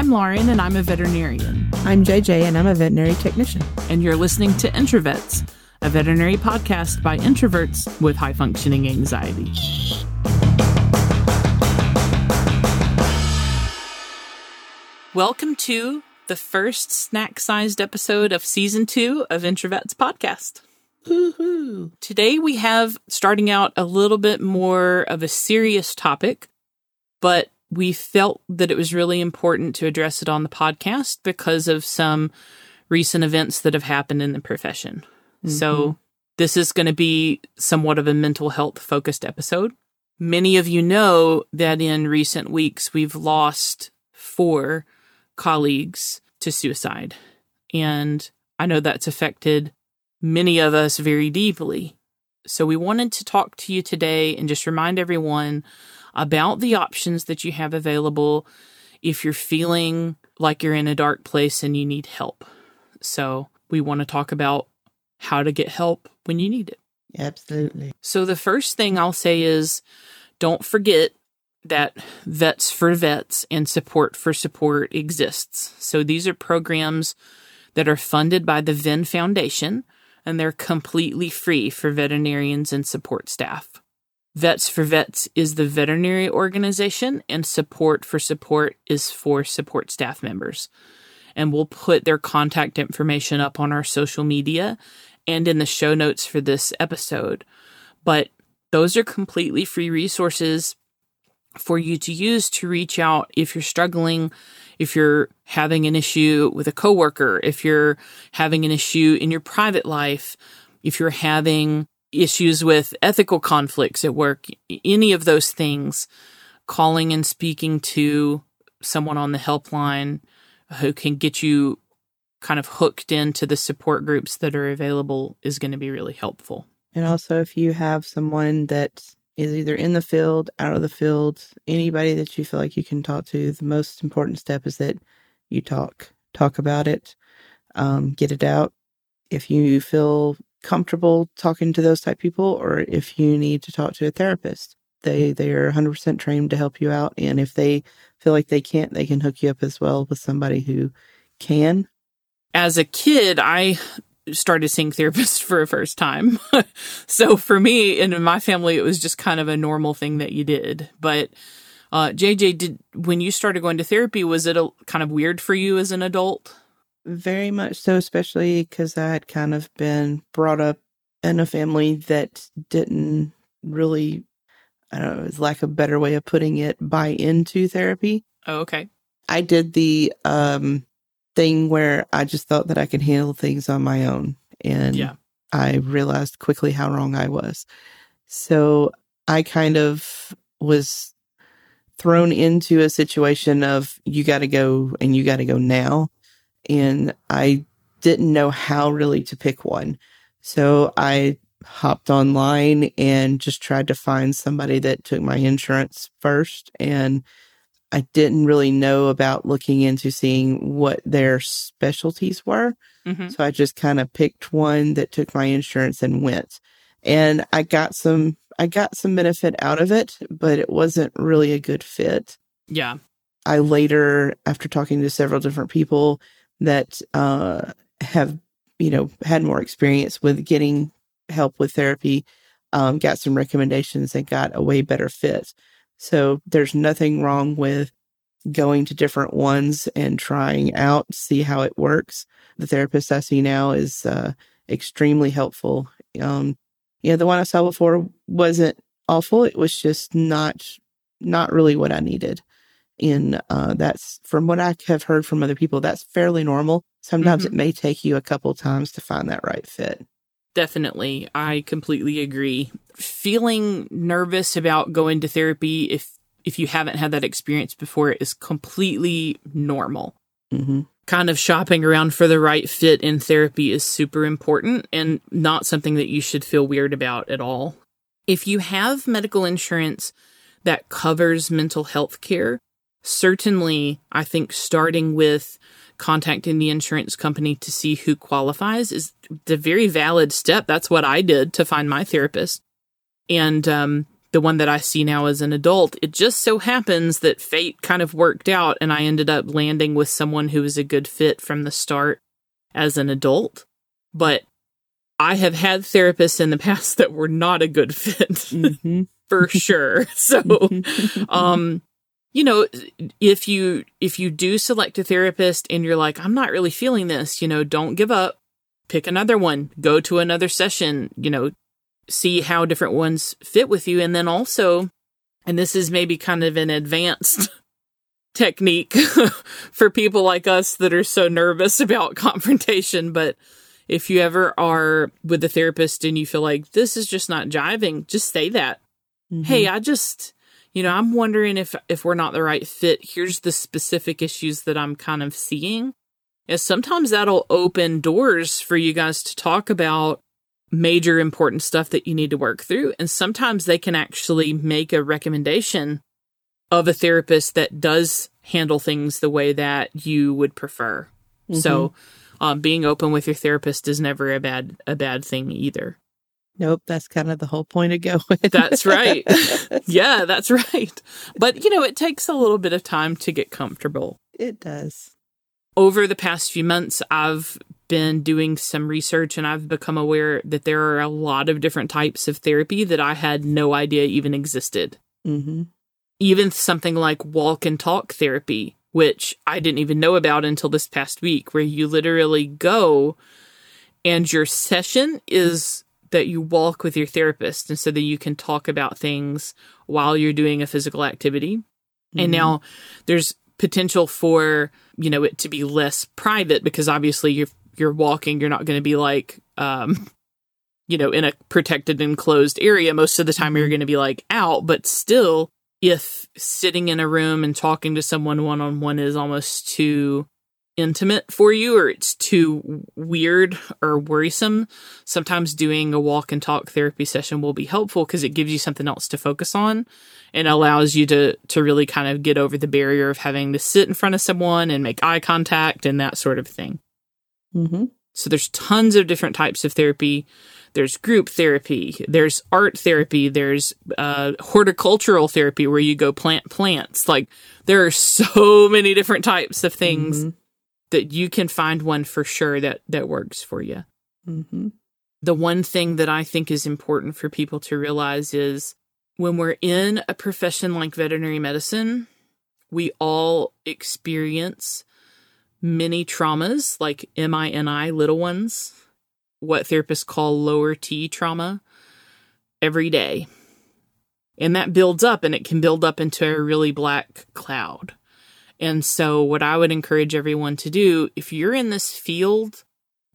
I'm Lauren, and I'm a veterinarian. I'm JJ, and I'm a veterinary technician. And you're listening to Introvets, a veterinary podcast by introverts with high functioning anxiety. Welcome to the first snack sized episode of season two of Introvets podcast. Woo-hoo. Today we have starting out a little bit more of a serious topic, but we felt that it was really important to address it on the podcast because of some recent events that have happened in the profession. Mm-hmm. So this is going to be somewhat of a mental health focused episode. Many of you know that in recent weeks we've lost four colleagues to suicide. And I know that's affected many of us very deeply. So we wanted to talk to you today and just remind everyone about the options that you have available if you're feeling like you're in a dark place and you need help. So we want to talk about how to get help when you need it. Absolutely. So the first thing I'll say is don't forget that Vets for Vets and Support for Support exists. So these are programs that are funded by the VIN Foundation and they're completely free for veterinarians and support staff. Vets for Vets is the veterinary organization, and Support for Support is for support staff members. And we'll put their contact information up on our social media and in the show notes for this episode. But those are completely free resources for you to use to reach out if you're struggling, if you're having an issue with a coworker, if you're having an issue in your private life, if you're having issues with ethical conflicts at work, any of those things, calling and speaking to someone on the helpline who can get you kind of hooked into the support groups that are available is going to be really helpful. And also, if you have someone that is either in the field, out of the field, anybody that you feel like you can talk to, the most important step is that you talk. Talk about it, um, get it out. If you feel comfortable talking to those type people, or if you need to talk to a therapist, they they are 100% trained to help you out. And if they feel like they can't, they can hook you up as well with somebody who can. As a kid, I started seeing therapists for a first time. so for me and in my family, it was just kind of a normal thing that you did. But uh, JJ, did when you started going to therapy, was it a kind of weird for you as an adult? Very much so, especially because I had kind of been brought up in a family that didn't really, I don't know, is lack of a better way of putting it, buy into therapy. Oh, okay. I did the um thing where I just thought that I could handle things on my own. And yeah. I realized quickly how wrong I was. So I kind of was thrown into a situation of you got to go and you got to go now. And I didn't know how really to pick one. So I hopped online and just tried to find somebody that took my insurance first and I didn't really know about looking into seeing what their specialties were. Mm-hmm. So I just kind of picked one that took my insurance and went. And I got some I got some benefit out of it, but it wasn't really a good fit. Yeah. I later after talking to several different people that uh have, you know, had more experience with getting help with therapy, um, got some recommendations and got a way better fit. So there's nothing wrong with going to different ones and trying out, see how it works. The therapist I see now is uh, extremely helpful. Um, yeah, the one I saw before wasn't awful. It was just not not really what I needed. And uh, that's from what I have heard from other people. That's fairly normal. Sometimes mm-hmm. it may take you a couple times to find that right fit. Definitely. I completely agree. Feeling nervous about going to therapy if if you haven't had that experience before is completely normal. Mm-hmm. Kind of shopping around for the right fit in therapy is super important and not something that you should feel weird about at all. If you have medical insurance that covers mental health care, certainly I think starting with contacting the insurance company to see who qualifies is the very valid step. That's what I did to find my therapist. And um, the one that I see now as an adult, it just so happens that fate kind of worked out and I ended up landing with someone who was a good fit from the start as an adult. But I have had therapists in the past that were not a good fit mm-hmm. for sure. So, um, you know, if you, if you do select a therapist and you're like, I'm not really feeling this, you know, don't give up, pick another one, go to another session, you know, see how different ones fit with you. And then also, and this is maybe kind of an advanced technique for people like us that are so nervous about confrontation. But if you ever are with a therapist and you feel like this is just not jiving, just say that. Mm-hmm. Hey, I just, you know, I'm wondering if if we're not the right fit. Here's the specific issues that I'm kind of seeing. And sometimes that'll open doors for you guys to talk about major important stuff that you need to work through. And sometimes they can actually make a recommendation of a therapist that does handle things the way that you would prefer. Mm-hmm. So, um, being open with your therapist is never a bad a bad thing either. Nope, that's kind of the whole point of going. that's right. yeah, that's right. But you know, it takes a little bit of time to get comfortable. It does. Over the past few months, I've been doing some research and I've become aware that there are a lot of different types of therapy that I had no idea even existed. Mm-hmm. Even something like walk and talk therapy, which I didn't even know about until this past week, where you literally go and your session is that you walk with your therapist and so that you can talk about things while you're doing a physical activity. Mm-hmm. And now there's potential for, you know, it to be less private because obviously you're you're walking, you're not going to be like, um, you know, in a protected enclosed area. Most of the time, you're mm-hmm. going to be like out, but still, if sitting in a room and talking to someone one on one is almost too intimate for you or it's too weird or worrisome, sometimes doing a walk and talk therapy session will be helpful because it gives you something else to focus on and allows you to to really kind of get over the barrier of having to sit in front of someone and make eye contact and that sort of thing. Mm-hmm. So there's tons of different types of therapy. There's group therapy. There's art therapy. There's uh, horticultural therapy where you go plant plants. Like there are so many different types of things mm-hmm. That you can find one for sure that that works for you. Mm-hmm. The one thing that I think is important for people to realize is when we're in a profession like veterinary medicine, we all experience many traumas like MINI, little ones, what therapists call lower T trauma, every day. And that builds up and it can build up into a really black cloud. And so, what I would encourage everyone to do, if you're in this field,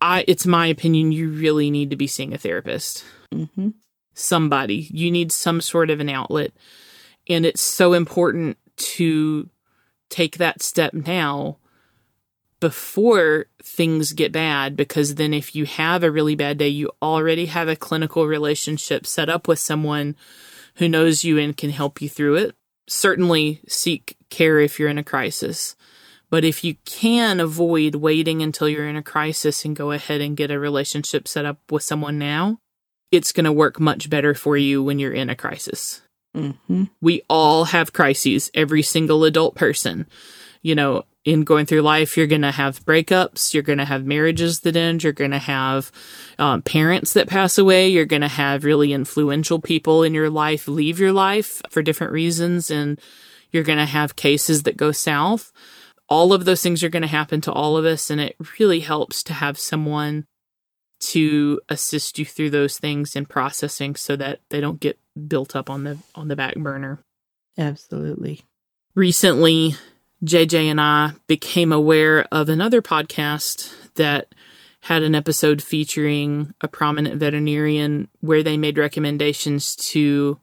I, it's my opinion, you really need to be seeing a therapist. Mm-hmm. Somebody. You need some sort of an outlet. And it's so important to take that step now before things get bad because then if you have a really bad day, you already have a clinical relationship set up with someone who knows you and can help you through it. Certainly seek care if you're in a crisis. But if you can avoid waiting until you're in a crisis and go ahead and get a relationship set up with someone now, it's going to work much better for you when you're in a crisis. Mm-hmm. We all have crises, every single adult person. You know, in going through life, you're going to have breakups, you're going to have marriages that end, you're going to have um, parents that pass away, you're going to have really influential people in your life leave your life for different reasons, and you're going to have cases that go south. All of those things are going to happen to all of us, and it really helps to have someone to assist you through those things and processing so that they don't get built up on the on the back burner. Absolutely. Recently, JJ and I became aware of another podcast that had an episode featuring a prominent veterinarian where they made recommendations to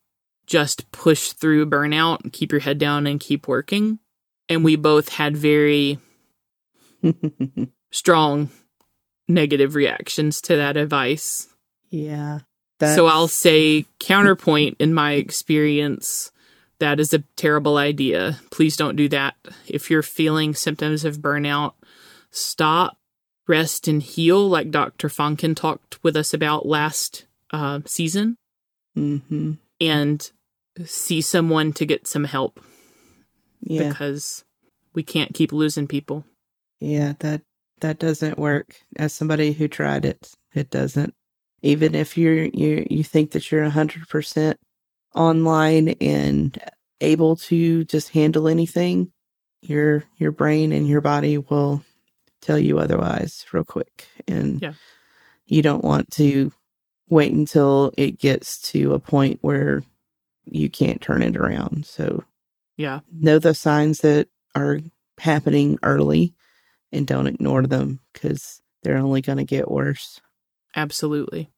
just push through burnout and keep your head down and keep working. And we both had very strong negative reactions to that advice. Yeah. So I'll say counterpoint in my experience that is a terrible idea. Please don't do that. If you're feeling symptoms of burnout, stop, rest, and heal, like Dr. Fonken talked with us about last uh, season. Mm-hmm. And see someone to get some help. Yeah. Because we can't keep losing people. Yeah, that that doesn't work. As somebody who tried it, it doesn't. Even if you're you you think that you're hundred percent online and able to just handle anything, your your brain and your body will tell you otherwise real quick. And yeah. you don't want to wait until it gets to a point where you can't turn it around. So yeah. Know the signs that are happening early and don't ignore them because they're only going to get worse. Absolutely.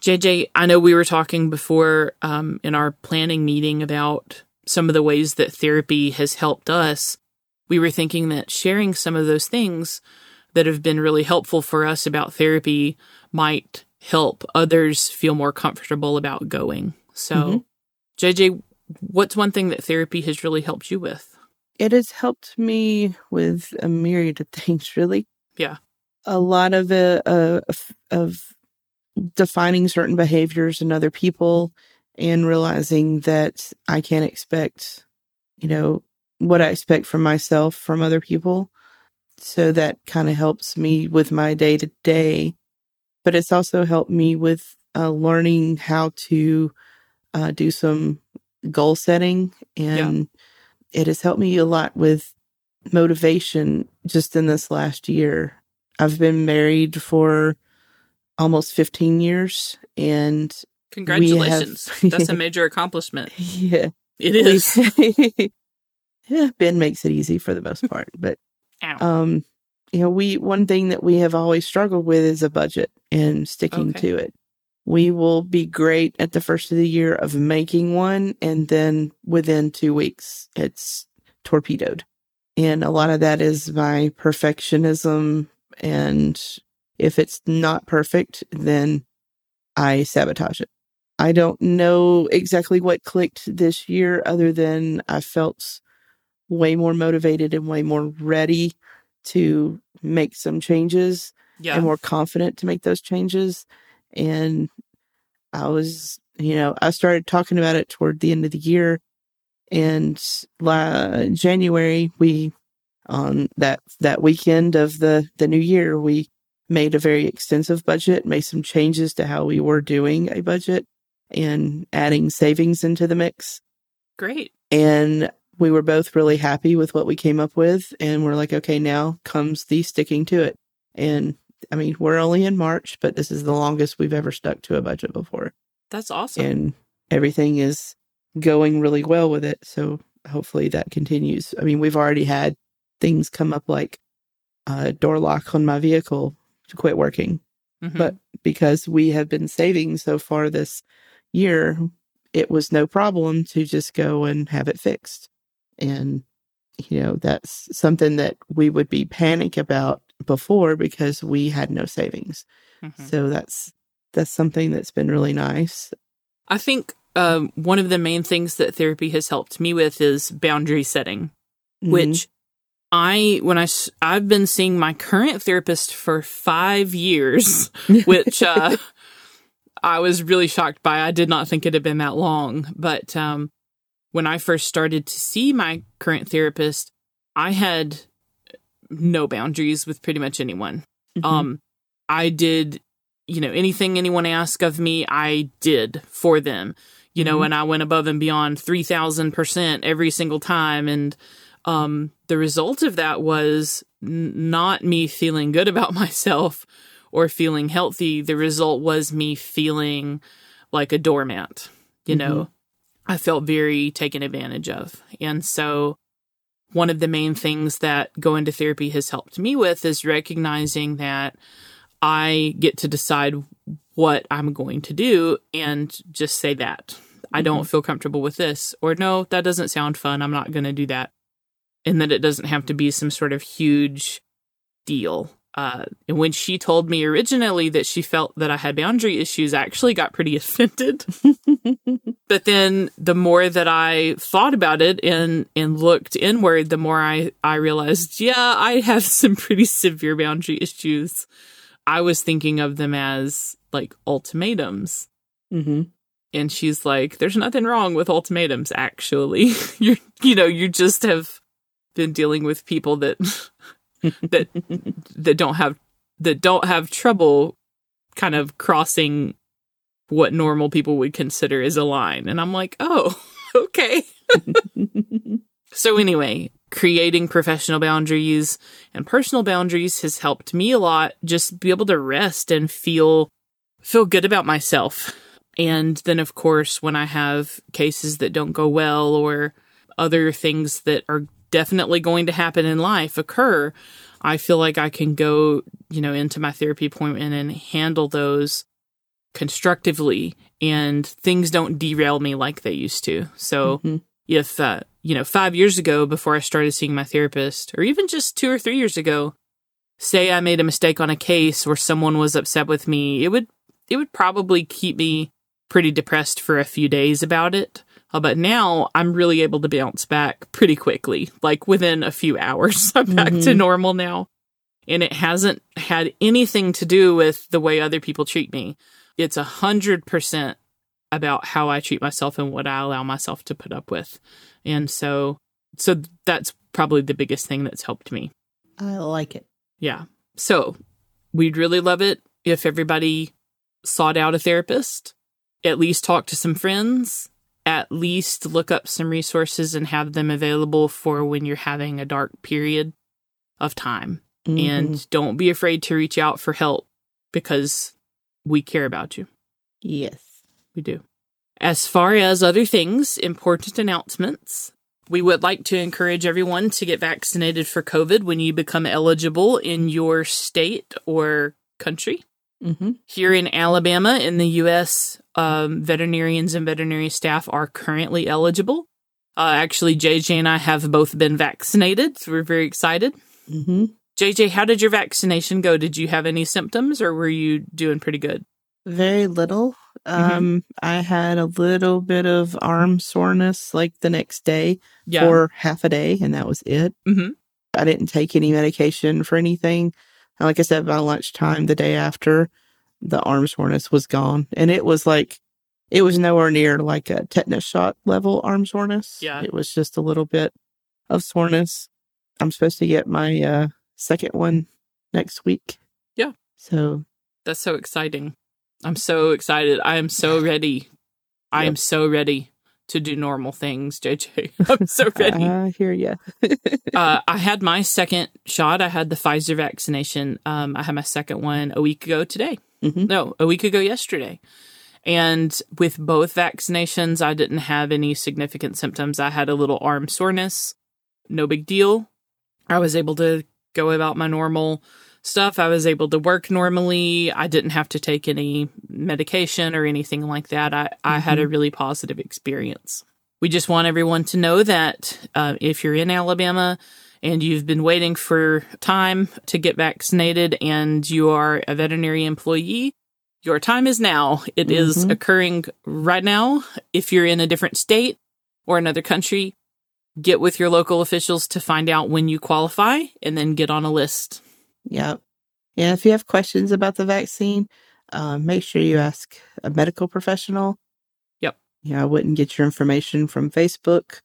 JJ, I know we were talking before um, in our planning meeting about some of the ways that therapy has helped us. We were thinking that sharing some of those things that have been really helpful for us about therapy might help others feel more comfortable about going. So, mm-hmm. JJ, what's one thing that therapy has really helped you with? It has helped me with a myriad of things, really. Yeah. A lot of it, uh, of defining certain behaviors in other people and realizing that I can't expect, you know, what I expect from myself from other people. So that kind of helps me with my day to day. But it's also helped me with uh, learning how to uh, do some goal setting. And yeah. it has helped me a lot with motivation just in this last year. I've been married for almost 15 years and congratulations. have, that's a major accomplishment. Yeah. It is. Yeah ben makes it easy for the most part but Ow. um you know we one thing that we have always struggled with is a budget and sticking okay. to it. We will be great at the first of the year of making one and then within two weeks it's torpedoed. And a lot of that is my perfectionism and if it's not perfect, then I sabotage it. I don't know exactly what clicked this year, other than I felt way more motivated and way more ready to make some changes yeah. and more confident to make those changes. And I was, you know, I started talking about it toward the end of the year. And la- January, we on that that weekend of the the new year, we made a very extensive budget, made some changes to how we were doing a budget and adding savings into the mix. Great. And we were both really happy with what we came up with. And we're like, okay, now comes the sticking to it. And I mean, we're only in March, but this is the longest we've ever stuck to a budget before. That's awesome. And everything is going really well with it. So hopefully that continues. I mean, we've already had things come up like a door lock on my vehicle to quit working. Mm-hmm. But because we have been saving so far this year, it was no problem to just go and have it fixed. And, you know, that's something that we would be panic about before because we had no savings. Mm-hmm. So that's that's something that's been really nice. I think um, one of the main things that therapy has helped me with is boundary setting, mm-hmm. which I when I I've been seeing my current therapist for 5 years, which uh I was really shocked by. I did not think it had been that long, but um when I first started to see my current therapist, I had no boundaries with pretty much anyone. Mm-hmm. Um I did you know anything anyone asked of me, I did for them. You know, mm-hmm. and I went above and beyond 3000% every single time and um, the result of that was n- not me feeling good about myself or feeling healthy. The result was me feeling like a doormat. You mm-hmm. know, I felt very taken advantage of. And so, one of the main things that going to therapy has helped me with is recognizing that I get to decide what I'm going to do and just say that. I don't mm-hmm. feel comfortable with this, or no, that doesn't sound fun. I'm not going to do that and that it doesn't have to be some sort of huge deal. Uh, and when she told me originally that she felt that I had boundary issues, I actually got pretty offended. but then the more that I thought about it and, and looked inward, the more I, I realized, yeah, I have some pretty severe boundary issues. I was thinking of them as like ultimatums. Mm-hmm. And she's like, there's nothing wrong with ultimatums, actually. you you know, you just have been dealing with people that that that don't have that don't have trouble kind of crossing what normal people would consider as a line. And I'm like, oh, okay. so anyway, creating professional boundaries and personal boundaries has helped me a lot just be able to rest and feel feel good about myself. And then of course, when I have cases that don't go well or other things that are definitely going to happen in life occur, I feel like I can go, you know, into my therapy appointment and handle those constructively and things don't derail me like they used to. So mm-hmm. if, uh, you know, five years ago before I started seeing my therapist, or even just two or three years ago, say I made a mistake on a case or someone was upset with me, it would, it would probably keep me pretty depressed for a few days about it. Uh, but now I'm really able to bounce back pretty quickly. Like within a few hours, I'm back mm-hmm. to normal now. And it hasn't had anything to do with the way other people treat me. It's a hundred percent about how I treat myself and what I allow myself to put up with. And so, so that's probably the biggest thing that's helped me. I like it. Yeah. So we'd really love it if everybody sought out a therapist, at least talk to some friends, at least look up some resources and have them available for when you're having a dark period of time. Mm-hmm. And don't be afraid to reach out for help because we care about you. Yes, we do. As far as other things, important announcements. We would like to encourage everyone to get vaccinated for COVID when you become eligible in your state or country. Mm-hmm. Here in Alabama, in the U.S., um, veterinarians and veterinary staff are currently eligible. Uh, actually, JJ and I have both been vaccinated, so we're very excited. Mm-hmm. JJ, how did your vaccination go? Did you have any symptoms or were you doing pretty good? Very little. Mm-hmm. Um, I had a little bit of arm soreness like the next day yeah. for half a day, and that was it. Mm-hmm. I didn't take any medication for anything. Like I said, by lunchtime the day after, the arm soreness was gone. And it was like, it was nowhere near like a tetanus shot level arm soreness. Yeah. It was just a little bit of soreness. I'm supposed to get my uh, second one next week. Yeah. So that's so exciting. I'm so excited. I am so ready. I yep. am so ready to do normal things, JJ. I'm so ready. I hear you. uh, I had my second shot. I had the Pfizer vaccination. Um, I had my second one a week ago today. Mm-hmm. No, a week ago yesterday. And with both vaccinations, I didn't have any significant symptoms. I had a little arm soreness. No big deal. I was able to go about my normal stuff. I was able to work normally. I didn't have to take any medication or anything like that. I, I mm-hmm. had a mm-hmm. really positive experience. We just want everyone to know that uh, if you're in Alabama and you've been waiting for time to get vaccinated and you are a veterinary employee, your time is now. It mm-hmm. is occurring right now. If you're in a different state or another country, get with your local officials to find out when you qualify and then get on a list. Yep. And if you have questions about the vaccine, uh, make sure you ask a medical professional. Yep. Yeah, I wouldn't get your information from Facebook.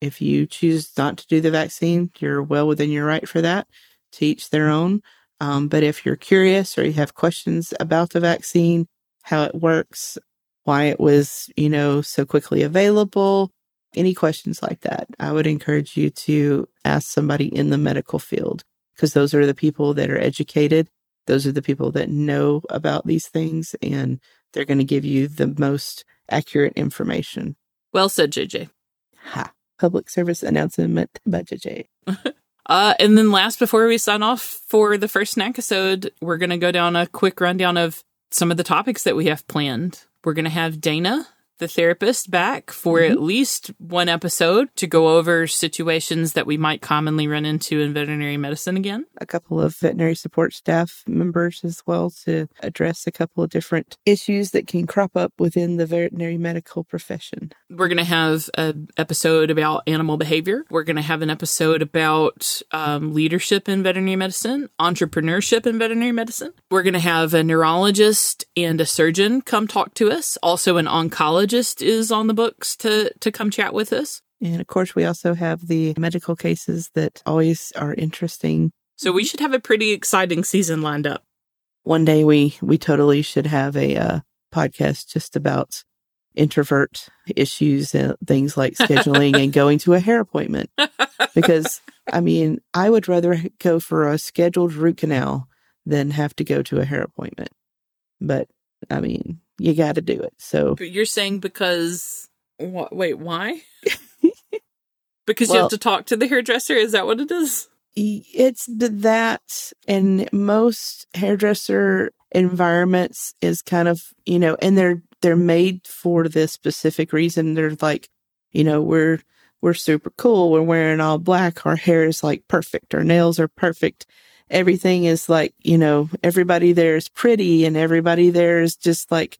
If you choose not to do the vaccine, you're well within your right for that. To each their own. Um, but if you're curious or you have questions about the vaccine, how it works, why it was, you know, so quickly available, any questions like that, I would encourage you to ask somebody in the medical field because those are the people that are educated. Those are the people that know about these things and they're going to give you the most accurate information. Well said, JJ. Ha. Public service announcement by JJ. uh, and then last, before we sign off for the first episode, we're going to go down a quick rundown of some of the topics that we have planned. We're going to have Dana the therapist back for mm-hmm. at least one episode to go over situations that we might commonly run into in veterinary medicine again. A couple of veterinary support staff members as well to address a couple of different issues that can crop up within the veterinary medical profession. We're going to have an episode about animal behavior. We're going to have an episode about um, leadership in veterinary medicine, entrepreneurship in veterinary medicine. We're going to have a neurologist and a surgeon come talk to us. Also, an oncologist is on the books to, to come chat with us. And of course, we also have the medical cases that always are interesting. So we should have a pretty exciting season lined up. One day we we totally should have a uh, podcast just about introvert issues and things like scheduling and going to a hair appointment. Because I mean, I would rather go for a scheduled root canal than have to go to a hair appointment. But I mean, you got to do it. So but you're saying because what, wait, why? because well, you have to talk to the hairdresser? Is that what it is? It's that, and most hairdresser environments is kind of you know, and they're they're made for this specific reason. They're like, you know, we're we're super cool. We're wearing all black. Our hair is like perfect. Our nails are perfect. Everything is like, you know, everybody there is pretty and everybody there is just like,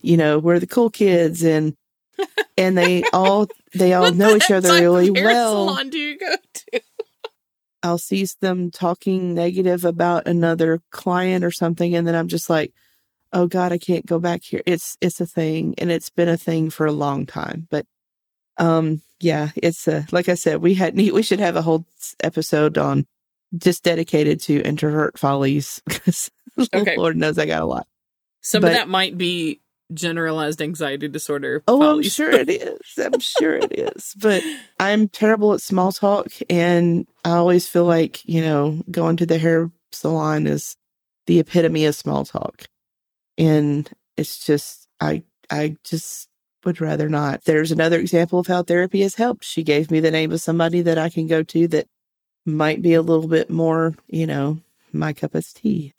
you know, we're the cool kids and and they all they all know each other really well. Salon do you go to? I'll see them talking negative about another client or something, and then I'm just like, "Oh God, I can't go back here." It's it's a thing, and it's been a thing for a long time. But um, yeah, it's a like I said, we had we should have a whole episode on just dedicated to introvert follies because okay. Lord knows I got a lot. Some but, of that might be generalized anxiety disorder. Oh, I'm sure it is. I'm sure it is. But I'm terrible at small talk. And I always feel like, you know, going to the hair salon is the epitome of small talk. And it's just, I, I just would rather not. There's another example of how therapy has helped. She gave me the name of somebody that I can go to that might be a little bit more, you know, my cup of tea.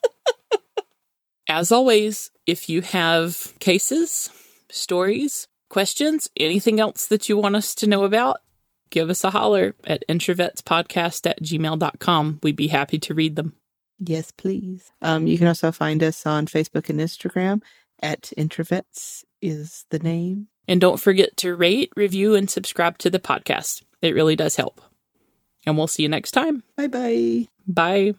As always, if you have cases, stories, questions, anything else that you want us to know about, give us a holler at introvetspodcast at gmail.com. We'd be happy to read them. Yes, please. Um, you can also find us on Facebook and Instagram at introvets is the name. And don't forget to rate, review, and subscribe to the podcast. It really does help. And we'll see you next time. Bye-bye. Bye.